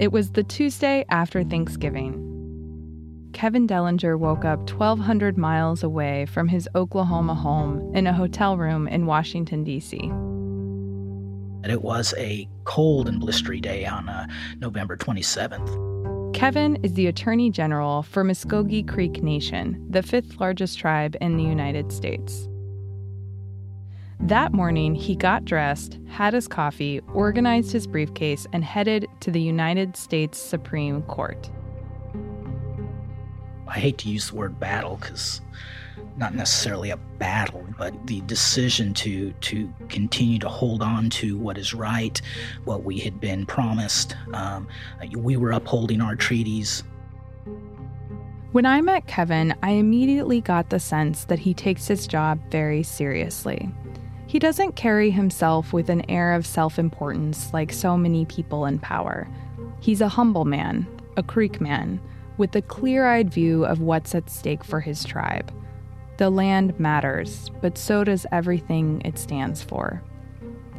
It was the Tuesday after Thanksgiving. Kevin Dellinger woke up 1,200 miles away from his Oklahoma home in a hotel room in Washington, D.C. And it was a cold and blistery day on uh, November 27th. Kevin is the Attorney General for Muscogee Creek Nation, the fifth largest tribe in the United States. That morning, he got dressed, had his coffee, organized his briefcase, and headed to the United States Supreme Court. I hate to use the word battle because not necessarily a battle, but the decision to to continue to hold on to what is right, what we had been promised. Um, we were upholding our treaties. When I met Kevin, I immediately got the sense that he takes his job very seriously. He doesn't carry himself with an air of self importance like so many people in power. He's a humble man, a Creek man, with a clear eyed view of what's at stake for his tribe. The land matters, but so does everything it stands for.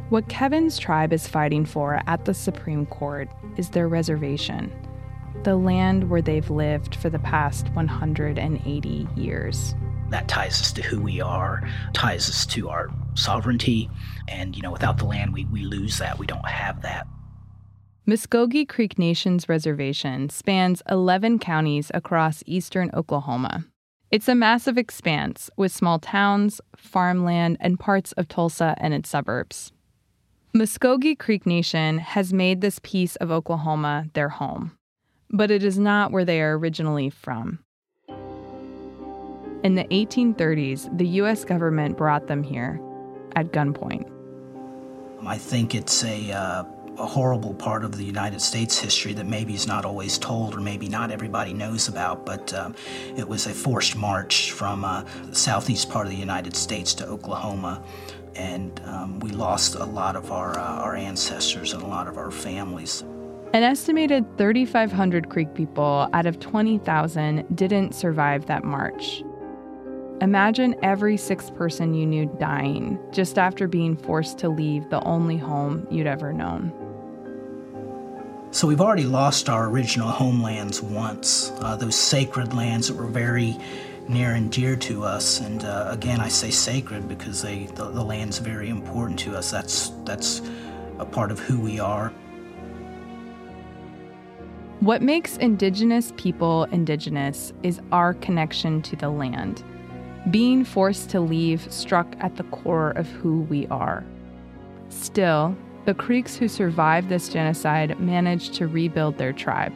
What Kevin's tribe is fighting for at the Supreme Court is their reservation, the land where they've lived for the past 180 years that ties us to who we are, ties us to our sovereignty. And, you know, without the land, we, we lose that. We don't have that. Muscogee Creek Nation's reservation spans 11 counties across eastern Oklahoma. It's a massive expanse with small towns, farmland, and parts of Tulsa and its suburbs. Muscogee Creek Nation has made this piece of Oklahoma their home, but it is not where they are originally from. In the 1830s, the U.S. government brought them here at gunpoint. I think it's a, uh, a horrible part of the United States history that maybe is not always told or maybe not everybody knows about, but um, it was a forced march from uh, the southeast part of the United States to Oklahoma. And um, we lost a lot of our, uh, our ancestors and a lot of our families. An estimated 3,500 Creek people out of 20,000 didn't survive that march. Imagine every sixth person you knew dying just after being forced to leave the only home you'd ever known. So we've already lost our original homelands once, uh, those sacred lands that were very near and dear to us. And uh, again, I say sacred because they, the, the land's very important to us. That's, that's a part of who we are. What makes Indigenous people Indigenous is our connection to the land. Being forced to leave struck at the core of who we are. Still, the Creeks who survived this genocide managed to rebuild their tribe.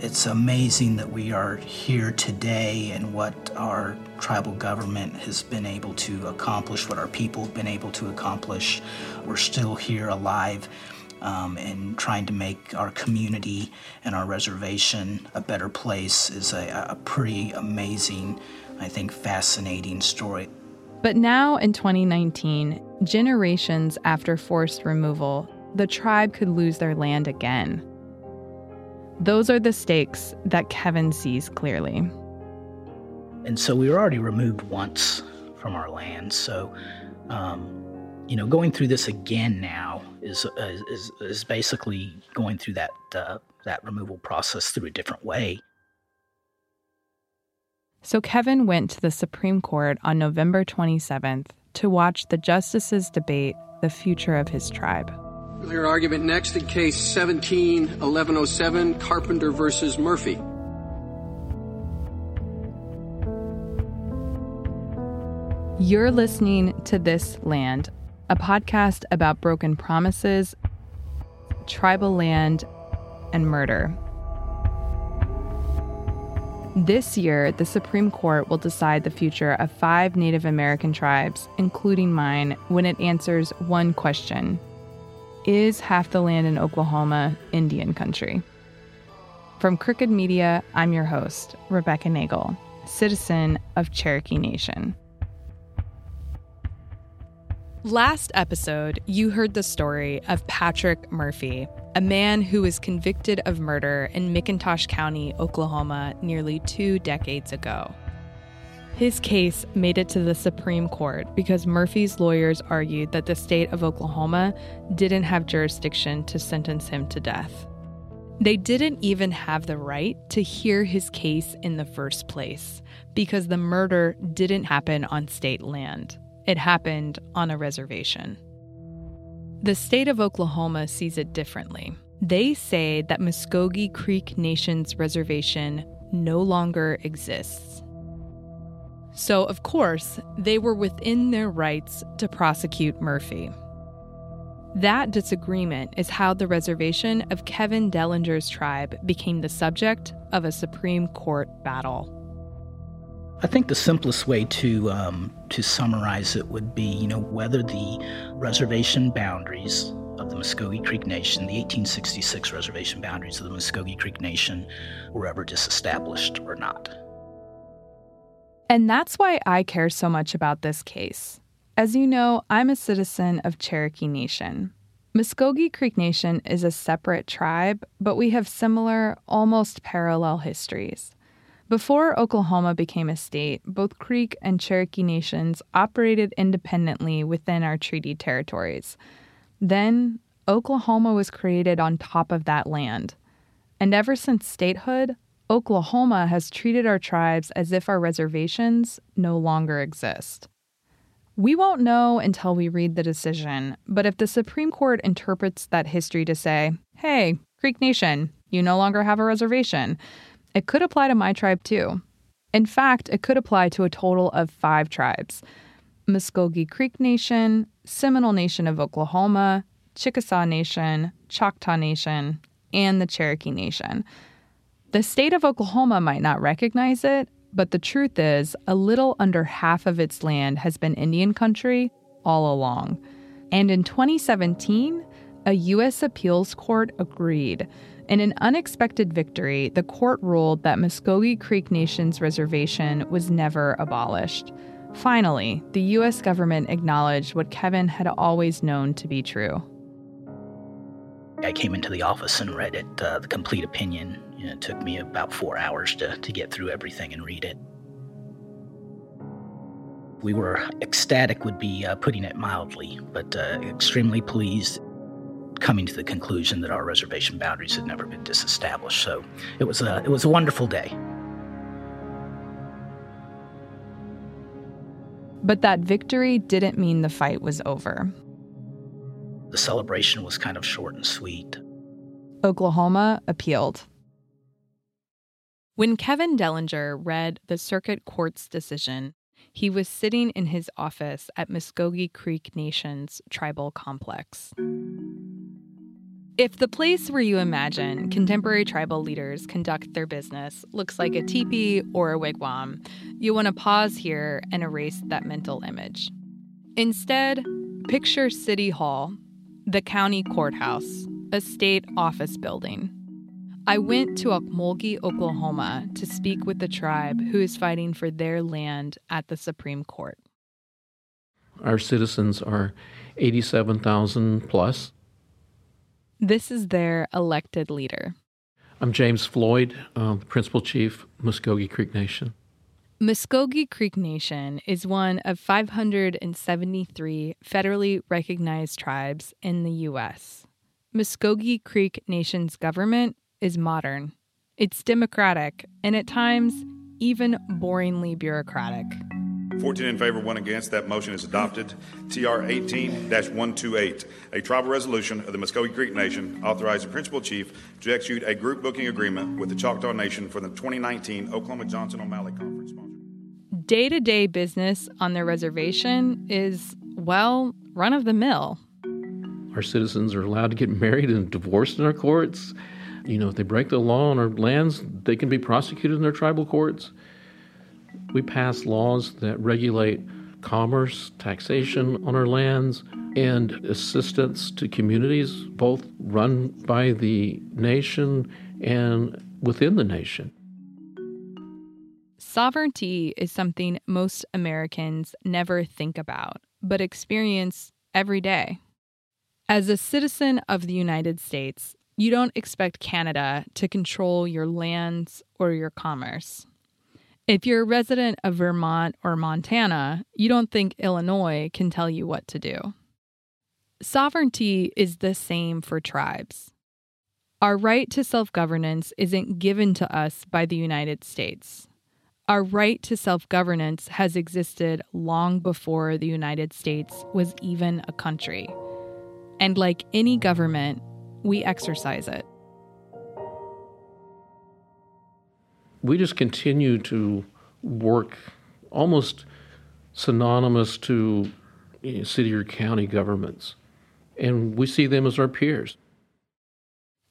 It's amazing that we are here today and what our tribal government has been able to accomplish, what our people have been able to accomplish. We're still here alive um, and trying to make our community and our reservation a better place is a, a pretty amazing I think, fascinating story. But now in 2019, generations after forced removal, the tribe could lose their land again. Those are the stakes that Kevin sees clearly. And so we were already removed once from our land. So, um, you know, going through this again now is is, is basically going through that uh, that removal process through a different way. So Kevin went to the Supreme Court on November 27th to watch the justices debate the future of his tribe. We'll hear argument next in case 17 1107 Carpenter versus Murphy. You're listening to This Land, a podcast about broken promises, tribal land, and murder. This year, the Supreme Court will decide the future of five Native American tribes, including mine, when it answers one question is half the land in Oklahoma Indian country. From Crooked Media, I'm your host, Rebecca Nagle, citizen of Cherokee Nation. Last episode, you heard the story of Patrick Murphy, a man who was convicted of murder in McIntosh County, Oklahoma, nearly two decades ago. His case made it to the Supreme Court because Murphy's lawyers argued that the state of Oklahoma didn't have jurisdiction to sentence him to death. They didn't even have the right to hear his case in the first place because the murder didn't happen on state land. It happened on a reservation. The state of Oklahoma sees it differently. They say that Muscogee Creek Nation's reservation no longer exists. So, of course, they were within their rights to prosecute Murphy. That disagreement is how the reservation of Kevin Dellinger's tribe became the subject of a Supreme Court battle. I think the simplest way to um, to summarize it would be, you know, whether the reservation boundaries of the Muscogee Creek Nation, the 1866 reservation boundaries of the Muscogee Creek Nation, were ever disestablished or not. And that's why I care so much about this case. As you know, I'm a citizen of Cherokee Nation. Muscogee Creek Nation is a separate tribe, but we have similar, almost parallel histories. Before Oklahoma became a state, both Creek and Cherokee nations operated independently within our treaty territories. Then, Oklahoma was created on top of that land. And ever since statehood, Oklahoma has treated our tribes as if our reservations no longer exist. We won't know until we read the decision, but if the Supreme Court interprets that history to say, hey, Creek Nation, you no longer have a reservation, it could apply to my tribe too. In fact, it could apply to a total of five tribes Muscogee Creek Nation, Seminole Nation of Oklahoma, Chickasaw Nation, Choctaw Nation, and the Cherokee Nation. The state of Oklahoma might not recognize it, but the truth is, a little under half of its land has been Indian country all along. And in 2017, a U.S. appeals court agreed. In an unexpected victory, the court ruled that Muscogee Creek Nation's reservation was never abolished. Finally, the U.S. government acknowledged what Kevin had always known to be true. I came into the office and read it, uh, the complete opinion, you know, it took me about four hours to, to get through everything and read it. We were ecstatic, would be uh, putting it mildly, but uh, extremely pleased coming to the conclusion that our reservation boundaries had never been disestablished. So it was a, it was a wonderful day. But that victory didn't mean the fight was over. The celebration was kind of short and sweet. Oklahoma appealed. When Kevin Dellinger read the circuit court's decision, he was sitting in his office at Muscogee Creek Nation's tribal complex. If the place where you imagine contemporary tribal leaders conduct their business looks like a teepee or a wigwam, you want to pause here and erase that mental image. Instead, picture City Hall, the county courthouse, a state office building. I went to Okmulgee, Oklahoma to speak with the tribe who is fighting for their land at the Supreme Court. Our citizens are 87,000 plus. This is their elected leader. I'm James Floyd, the principal chief, Muscogee Creek Nation. Muscogee Creek Nation is one of 573 federally recognized tribes in the U.S. Muscogee Creek Nation's government is modern. It's democratic and at times even boringly bureaucratic. 14 in favor, 1 against. That motion is adopted. TR 18 128, a tribal resolution of the Muscogee Creek Nation authorizing Principal Chief to execute a group booking agreement with the Choctaw Nation for the 2019 Oklahoma Johnson O'Malley Conference. Day to day business on their reservation is, well, run of the mill. Our citizens are allowed to get married and divorced in our courts. You know, if they break the law on our lands, they can be prosecuted in their tribal courts. We pass laws that regulate commerce, taxation on our lands, and assistance to communities, both run by the nation and within the nation. Sovereignty is something most Americans never think about, but experience every day. As a citizen of the United States, you don't expect Canada to control your lands or your commerce. If you're a resident of Vermont or Montana, you don't think Illinois can tell you what to do. Sovereignty is the same for tribes. Our right to self governance isn't given to us by the United States. Our right to self governance has existed long before the United States was even a country. And like any government, we exercise it. We just continue to work almost synonymous to you know, city or county governments and we see them as our peers.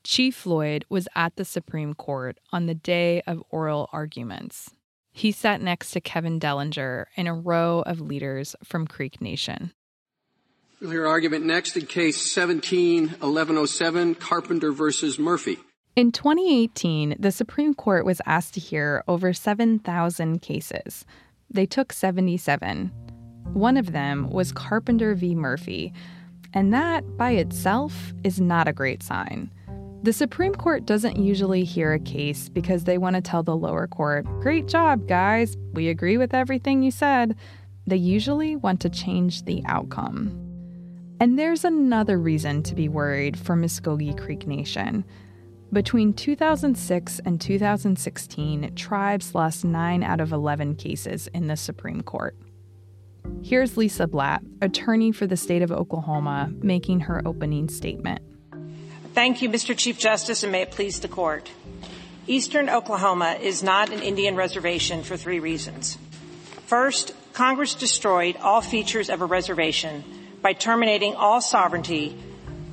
Chief Floyd was at the Supreme Court on the day of oral arguments. He sat next to Kevin Dellinger in a row of leaders from Creek Nation. We'll hear argument next in case 17 1107 Carpenter versus Murphy. In 2018, the Supreme Court was asked to hear over 7,000 cases. They took 77. One of them was Carpenter v. Murphy, and that, by itself, is not a great sign. The Supreme Court doesn't usually hear a case because they want to tell the lower court, Great job, guys, we agree with everything you said. They usually want to change the outcome. And there's another reason to be worried for Muscogee Creek Nation. Between 2006 and 2016, tribes lost 9 out of 11 cases in the Supreme Court. Here's Lisa Blatt, attorney for the state of Oklahoma, making her opening statement. Thank you, Mr. Chief Justice, and may it please the court. Eastern Oklahoma is not an Indian reservation for three reasons. First, Congress destroyed all features of a reservation by terminating all sovereignty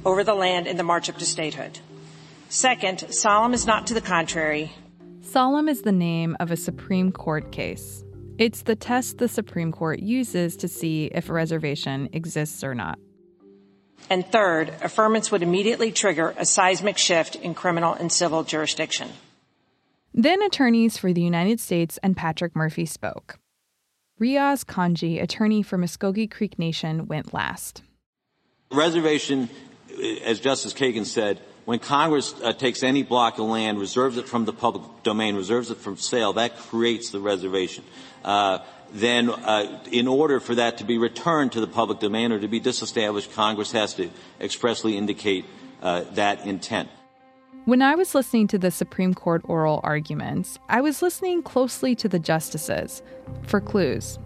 over the land in the march up to statehood. Second, Solem is not to the contrary. Solem is the name of a Supreme Court case. It's the test the Supreme Court uses to see if a reservation exists or not. And third, affirmance would immediately trigger a seismic shift in criminal and civil jurisdiction. Then attorneys for the United States and Patrick Murphy spoke. Riaz Kanji, attorney for Muskogee Creek Nation, went last. Reservation, as Justice Kagan said, when Congress uh, takes any block of land, reserves it from the public domain, reserves it from sale, that creates the reservation. Uh, then uh, in order for that to be returned to the public domain or to be disestablished, Congress has to expressly indicate that intent. When I was listening to the Supreme Court oral arguments, I was listening closely to the justices for clues,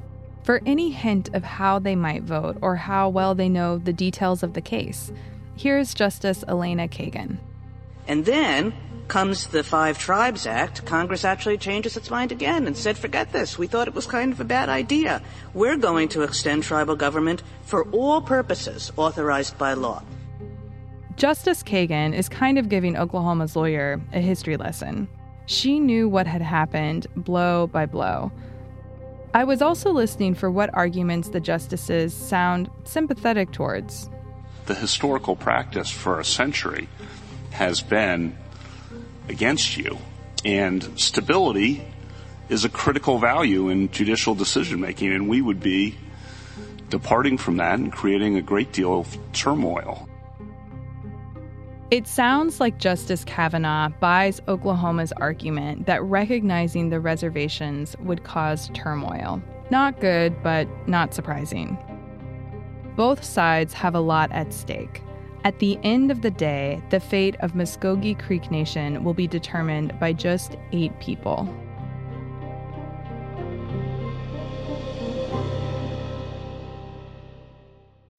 for any hint of how they might vote or how well they know the details of the case. Here's Justice Elena Kagan. And then comes the Five Tribes Act. Congress actually changes its mind again and said, forget this. We thought it was kind of a bad idea. We're going to extend tribal government for all purposes authorized by law. Justice Kagan is kind of giving Oklahoma's lawyer a history lesson. She knew what had happened blow by blow. I was also listening for what arguments the justices sound sympathetic towards the historical practice for a century has been against you. And stability is a critical value in judicial decision making, and we would be departing from that and creating a great deal of turmoil. It sounds like Justice Kavanaugh buys Oklahoma's argument that recognizing the reservations would cause turmoil. Not good, but not surprising. Both sides have a lot at stake. At the end of the day, the fate of Muscogee Creek Nation will be determined by just eight people.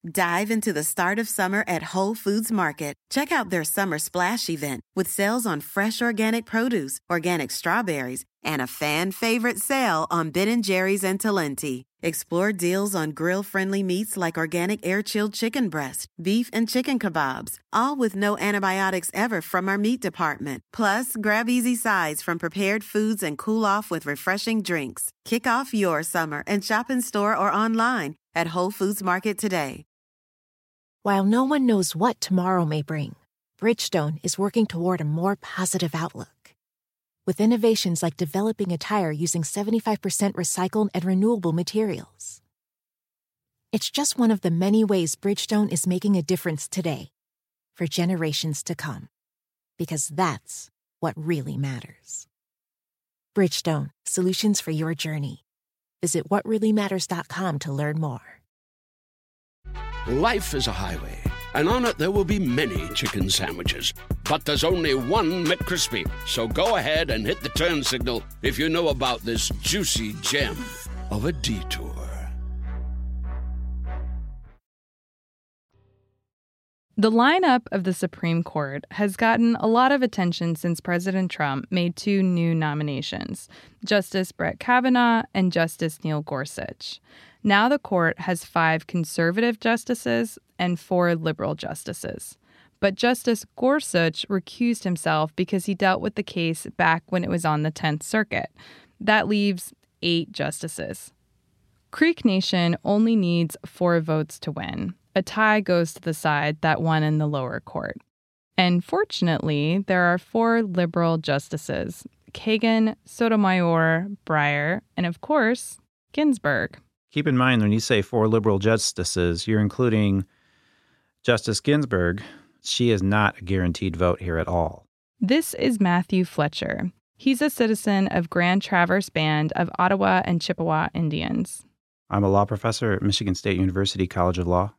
Dive into the start of summer at Whole Foods Market. Check out their summer splash event with sales on fresh organic produce, organic strawberries, and a fan favorite sale on Ben & Jerry's and Talenti. Explore deals on grill-friendly meats like organic air-chilled chicken breast, beef, and chicken kebabs, all with no antibiotics ever from our meat department. Plus, grab easy sides from prepared foods and cool off with refreshing drinks. Kick off your summer and shop in store or online at Whole Foods Market today. While no one knows what tomorrow may bring, Bridgestone is working toward a more positive outlook. With innovations like developing a tire using 75% recycled and renewable materials. It's just one of the many ways Bridgestone is making a difference today for generations to come. Because that's what really matters. Bridgestone, solutions for your journey. Visit whatreallymatters.com to learn more. Life is a highway, and on it there will be many chicken sandwiches. But there's only one McCrispy. So go ahead and hit the turn signal if you know about this juicy gem of a detour. The lineup of the Supreme Court has gotten a lot of attention since President Trump made two new nominations Justice Brett Kavanaugh and Justice Neil Gorsuch. Now the court has five conservative justices and four liberal justices. But Justice Gorsuch recused himself because he dealt with the case back when it was on the 10th Circuit. That leaves eight justices. Creek Nation only needs four votes to win. A tie goes to the side that won in the lower court. And fortunately, there are four liberal justices Kagan, Sotomayor, Breyer, and of course, Ginsburg. Keep in mind when you say four liberal justices, you're including Justice Ginsburg. She is not a guaranteed vote here at all. This is Matthew Fletcher. He's a citizen of Grand Traverse Band of Ottawa and Chippewa Indians. I'm a law professor at Michigan State University College of Law.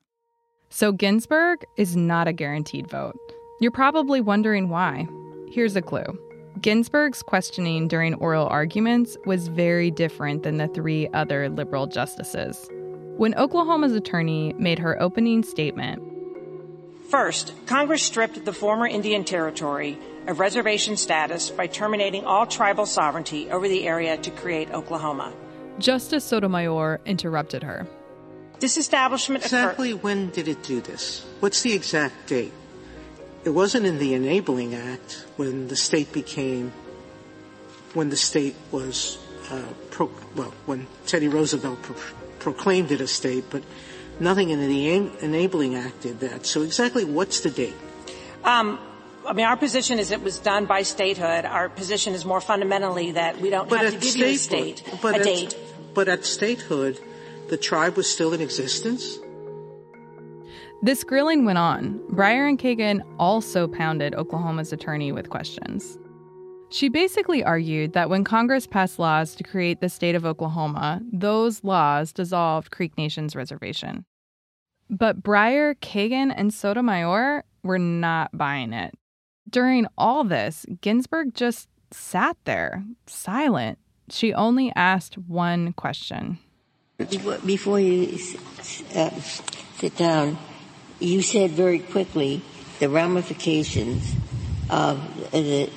So Ginsburg is not a guaranteed vote. You're probably wondering why. Here's a clue. Ginsburg's questioning during oral arguments was very different than the three other liberal justices. When Oklahoma's attorney made her opening statement, First, Congress stripped the former Indian Territory of reservation status by terminating all tribal sovereignty over the area to create Oklahoma. Justice Sotomayor interrupted her. Disestablishment Exactly when did it do this? What's the exact date? It wasn't in the Enabling Act when the state became, when the state was, uh, pro, well, when Teddy Roosevelt pro- proclaimed it a state, but nothing in the Enabling Act did that. So exactly what's the date? Um, I mean, our position is it was done by statehood. Our position is more fundamentally that we don't but have to give you a state, but a at, date. But at statehood, the tribe was still in existence? This grilling went on. Breyer and Kagan also pounded Oklahoma's attorney with questions. She basically argued that when Congress passed laws to create the state of Oklahoma, those laws dissolved Creek Nation's reservation. But Breyer, Kagan, and Sotomayor were not buying it. During all this, Ginsburg just sat there, silent. She only asked one question. Before you uh, sit down, you said very quickly the ramifications of the,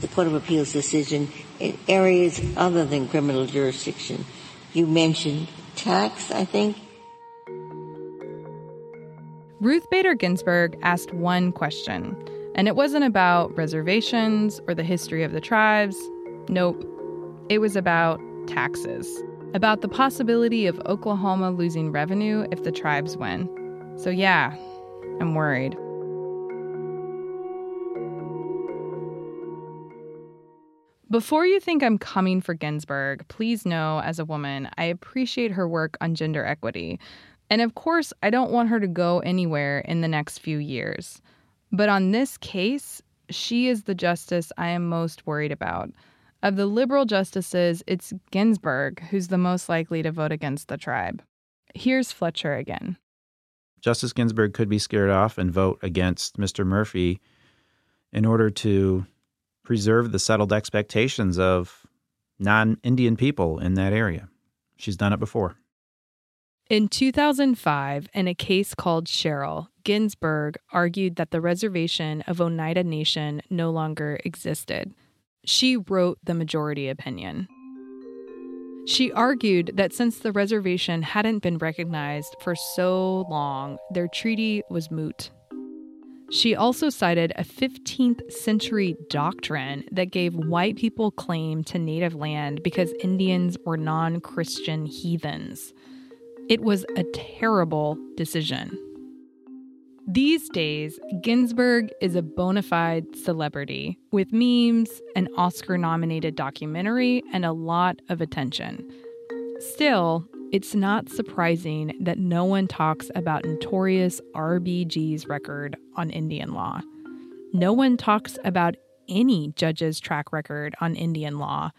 the Court of Appeals decision in areas other than criminal jurisdiction. You mentioned tax, I think. Ruth Bader Ginsburg asked one question, and it wasn't about reservations or the history of the tribes. Nope. It was about taxes, about the possibility of Oklahoma losing revenue if the tribes win. So, yeah, I'm worried. Before you think I'm coming for Ginsburg, please know as a woman, I appreciate her work on gender equity. And of course, I don't want her to go anywhere in the next few years. But on this case, she is the justice I am most worried about. Of the liberal justices, it's Ginsburg who's the most likely to vote against the tribe. Here's Fletcher again. Justice Ginsburg could be scared off and vote against Mr. Murphy in order to preserve the settled expectations of non Indian people in that area. She's done it before. In 2005, in a case called Sherrill, Ginsburg argued that the reservation of Oneida Nation no longer existed. She wrote the majority opinion. She argued that since the reservation hadn't been recognized for so long, their treaty was moot. She also cited a 15th century doctrine that gave white people claim to native land because Indians were non Christian heathens. It was a terrible decision. These days, Ginsburg is a bona fide celebrity with memes, an Oscar nominated documentary, and a lot of attention. Still, it's not surprising that no one talks about notorious RBG's record on Indian law. No one talks about any judge's track record on Indian law,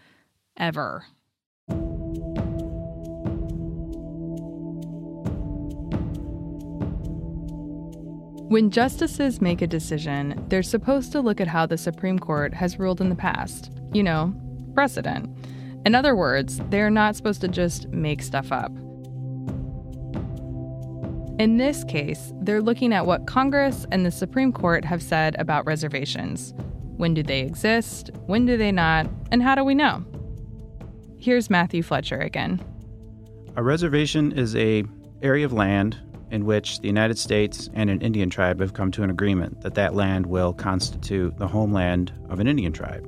ever. When justices make a decision, they're supposed to look at how the Supreme Court has ruled in the past. You know, precedent. In other words, they're not supposed to just make stuff up. In this case, they're looking at what Congress and the Supreme Court have said about reservations. When do they exist? When do they not? And how do we know? Here's Matthew Fletcher again. A reservation is a area of land in which the United States and an Indian tribe have come to an agreement that that land will constitute the homeland of an Indian tribe.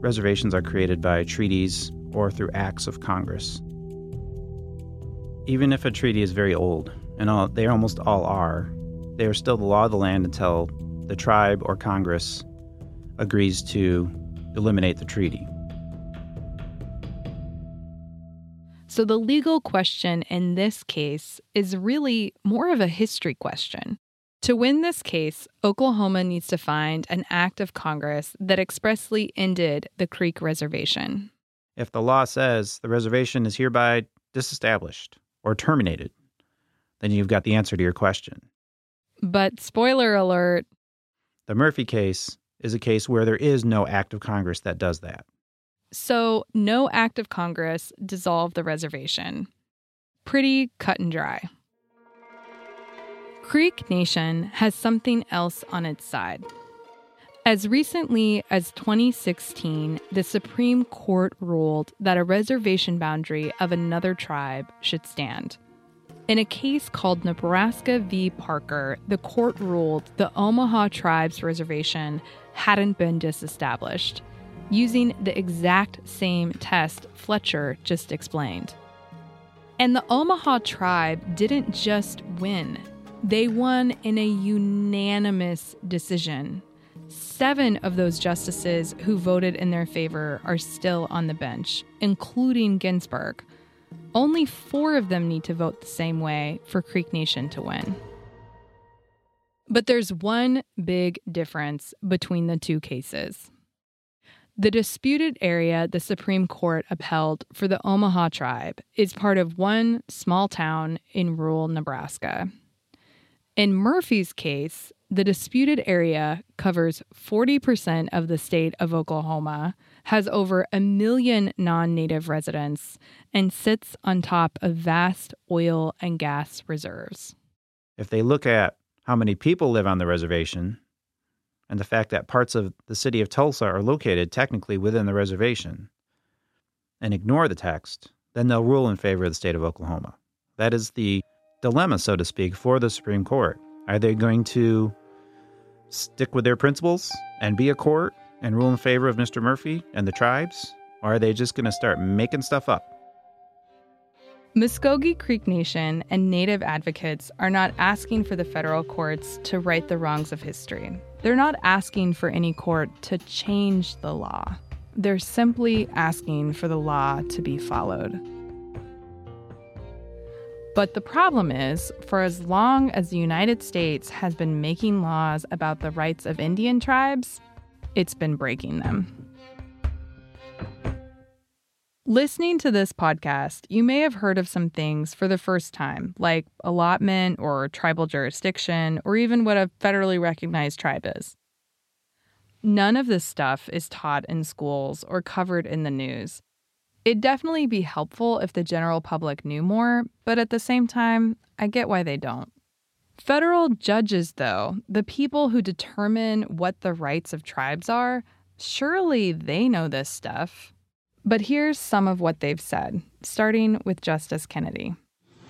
Reservations are created by treaties or through acts of Congress. Even if a treaty is very old, and all, they almost all are, they are still the law of the land until the tribe or Congress agrees to eliminate the treaty. So the legal question in this case is really more of a history question. To win this case, Oklahoma needs to find an act of Congress that expressly ended the Creek Reservation. If the law says the reservation is hereby disestablished or terminated, then you've got the answer to your question. But spoiler alert the Murphy case is a case where there is no act of Congress that does that. So, no act of Congress dissolved the reservation. Pretty cut and dry. Creek Nation has something else on its side. As recently as 2016, the Supreme Court ruled that a reservation boundary of another tribe should stand. In a case called Nebraska v. Parker, the court ruled the Omaha Tribe's reservation hadn't been disestablished using the exact same test Fletcher just explained. And the Omaha tribe didn't just win, they won in a unanimous decision. Seven of those justices who voted in their favor are still on the bench, including Ginsburg. Only four of them need to vote the same way for Creek Nation to win. But there's one big difference between the two cases. The disputed area the Supreme Court upheld for the Omaha tribe is part of one small town in rural Nebraska. In Murphy's case, the disputed area covers 40% of the state of Oklahoma, has over a million non native residents, and sits on top of vast oil and gas reserves. If they look at how many people live on the reservation, and the fact that parts of the city of Tulsa are located technically within the reservation and ignore the text, then they'll rule in favor of the state of Oklahoma. That is the dilemma, so to speak, for the Supreme Court. Are they going to stick with their principles and be a court and rule in favor of Mr. Murphy and the tribes? Or are they just going to start making stuff up? Muscogee Creek Nation and Native advocates are not asking for the federal courts to right the wrongs of history. They're not asking for any court to change the law. They're simply asking for the law to be followed. But the problem is, for as long as the United States has been making laws about the rights of Indian tribes, it's been breaking them. Listening to this podcast, you may have heard of some things for the first time, like allotment or tribal jurisdiction, or even what a federally recognized tribe is. None of this stuff is taught in schools or covered in the news. It'd definitely be helpful if the general public knew more, but at the same time, I get why they don't. Federal judges, though, the people who determine what the rights of tribes are, surely they know this stuff. But here's some of what they've said, starting with Justice Kennedy.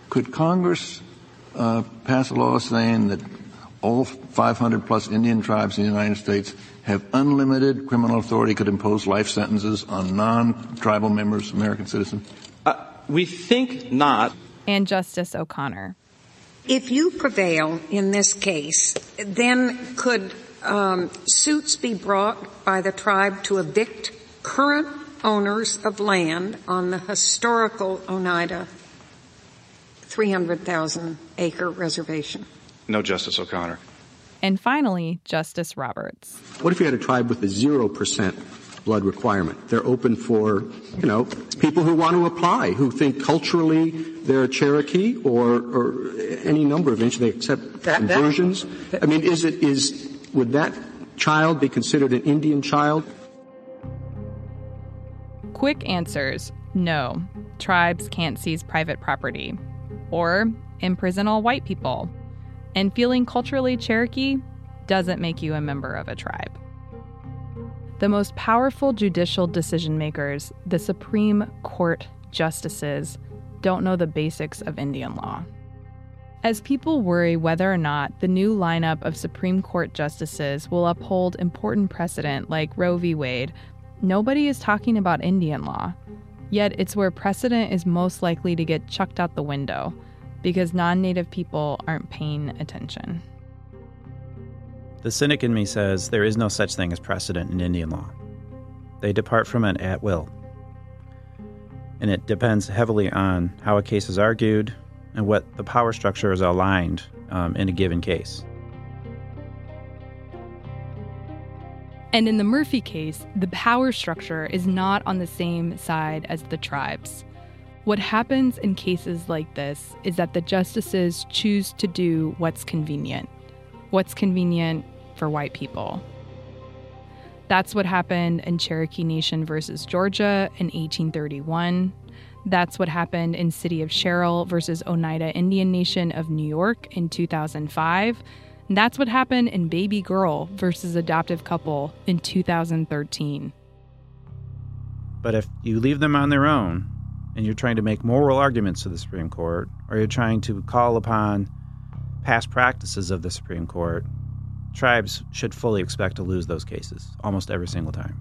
Could Congress uh, pass a law saying that all 500 plus Indian tribes in the United States have unlimited criminal authority, could impose life sentences on non tribal members, American citizens? Uh, we think not. And Justice O'Connor. If you prevail in this case, then could um, suits be brought by the tribe to evict current owners of land on the historical Oneida 300,000 acre reservation? No, Justice O'Connor. And finally, Justice Roberts. What if you had a tribe with a 0% blood requirement? They're open for, you know, people who want to apply, who think culturally they're a Cherokee or, or any number of issues. They accept that, conversions. That, I mean, is it, is, would that child be considered an Indian child? Quick answers no. Tribes can't seize private property. Or imprison all white people. And feeling culturally Cherokee doesn't make you a member of a tribe. The most powerful judicial decision makers, the Supreme Court justices, don't know the basics of Indian law. As people worry whether or not the new lineup of Supreme Court justices will uphold important precedent like Roe v. Wade, nobody is talking about Indian law. Yet it's where precedent is most likely to get chucked out the window because non native people aren't paying attention. The cynic in me says there is no such thing as precedent in Indian law. They depart from it at will. And it depends heavily on how a case is argued, and what the power structure is aligned um, in a given case. And in the Murphy case, the power structure is not on the same side as the tribes. What happens in cases like this is that the justices choose to do what's convenient. What's convenient for white people. That's what happened in Cherokee Nation versus Georgia in 1831. That's what happened in City of Sherrill versus Oneida Indian Nation of New York in 2005. And that's what happened in Baby Girl versus Adoptive Couple in 2013. But if you leave them on their own and you're trying to make moral arguments to the Supreme Court, or you're trying to call upon past practices of the Supreme Court, tribes should fully expect to lose those cases almost every single time.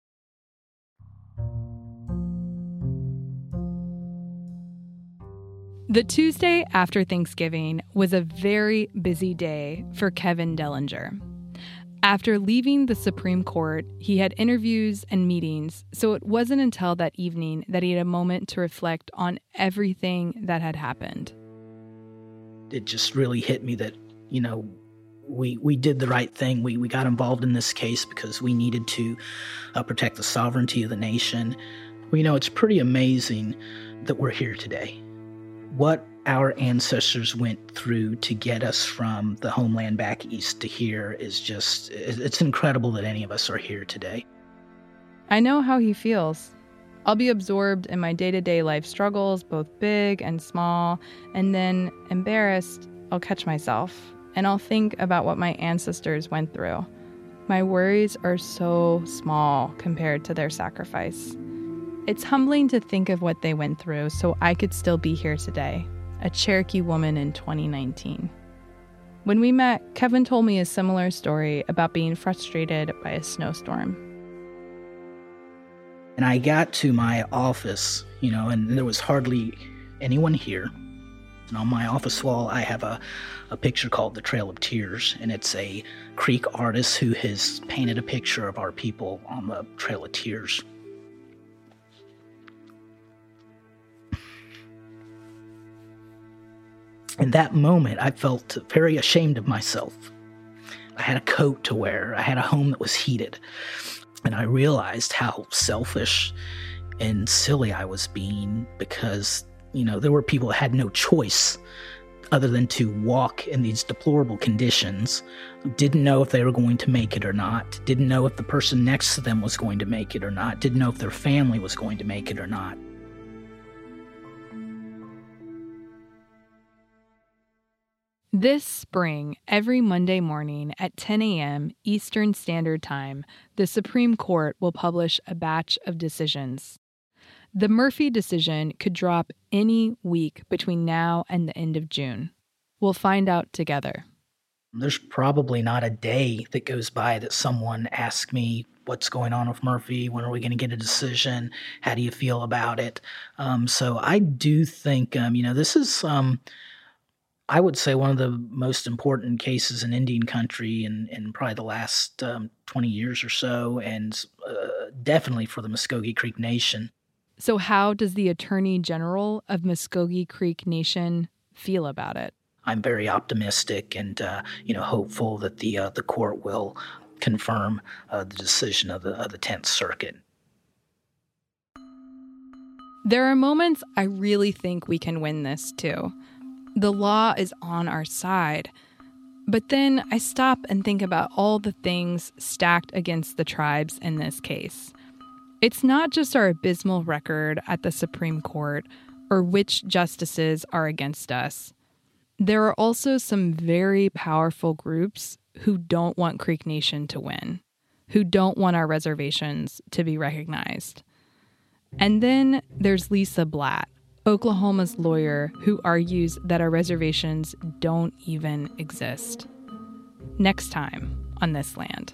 The Tuesday after Thanksgiving was a very busy day for Kevin Dellinger. After leaving the Supreme Court, he had interviews and meetings, so it wasn't until that evening that he had a moment to reflect on everything that had happened. It just really hit me that, you know, we, we did the right thing. We, we got involved in this case because we needed to uh, protect the sovereignty of the nation. Well, you know, it's pretty amazing that we're here today what our ancestors went through to get us from the homeland back east to here is just, it's incredible that any of us are here today. I know how he feels. I'll be absorbed in my day to day life struggles, both big and small, and then, embarrassed, I'll catch myself and I'll think about what my ancestors went through. My worries are so small compared to their sacrifice. It's humbling to think of what they went through so I could still be here today, a Cherokee woman in 2019. When we met, Kevin told me a similar story about being frustrated by a snowstorm. And I got to my office, you know, and there was hardly anyone here. And on my office wall, I have a, a picture called The Trail of Tears, and it's a Creek artist who has painted a picture of our people on the Trail of Tears. In that moment, I felt very ashamed of myself. I had a coat to wear, I had a home that was heated, and I realized how selfish and silly I was being because, you know, there were people that had no choice other than to walk in these deplorable conditions, didn't know if they were going to make it or not, didn't know if the person next to them was going to make it or not, didn't know if their family was going to make it or not. This spring, every Monday morning at 10 a.m. Eastern Standard Time, the Supreme Court will publish a batch of decisions. The Murphy decision could drop any week between now and the end of June. We'll find out together. There's probably not a day that goes by that someone asks me what's going on with Murphy. When are we going to get a decision? How do you feel about it? Um, so I do think, um, you know, this is, um, I would say, one of the most important cases in Indian country in, in probably the last um, 20 years or so, and uh, definitely for the Muscogee Creek Nation. So, how does the Attorney General of Muscogee Creek Nation feel about it? I'm very optimistic and uh, you know hopeful that the uh, the court will confirm uh, the decision of the of the Tenth Circuit. There are moments I really think we can win this too. The law is on our side. But then I stop and think about all the things stacked against the tribes in this case. It's not just our abysmal record at the Supreme Court or which justices are against us. There are also some very powerful groups who don't want Creek Nation to win, who don't want our reservations to be recognized. And then there's Lisa Blatt, Oklahoma's lawyer, who argues that our reservations don't even exist. Next time on this land.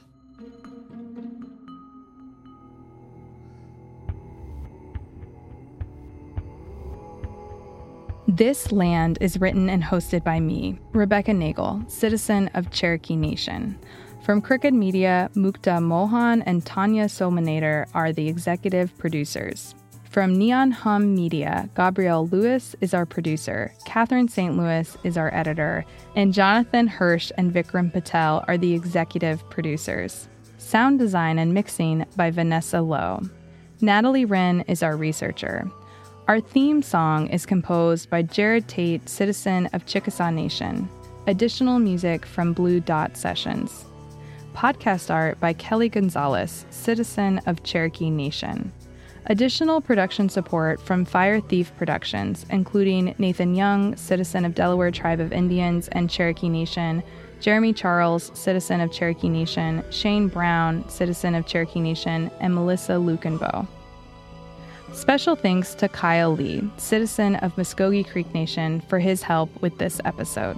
This Land is written and hosted by me, Rebecca Nagle, citizen of Cherokee Nation. From Crooked Media, Mukta Mohan and Tanya Somanader are the executive producers. From Neon Hum Media, Gabrielle Lewis is our producer, Catherine St. Louis is our editor, and Jonathan Hirsch and Vikram Patel are the executive producers. Sound design and mixing by Vanessa Lowe. Natalie Wren is our researcher. Our theme song is composed by Jared Tate, citizen of Chickasaw Nation. Additional music from Blue Dot Sessions. Podcast art by Kelly Gonzalez, citizen of Cherokee Nation. Additional production support from Fire Thief Productions, including Nathan Young, citizen of Delaware Tribe of Indians and Cherokee Nation, Jeremy Charles, citizen of Cherokee Nation, Shane Brown, citizen of Cherokee Nation, and Melissa Lukenbow. Special thanks to Kyle Lee, citizen of Muscogee Creek Nation, for his help with this episode.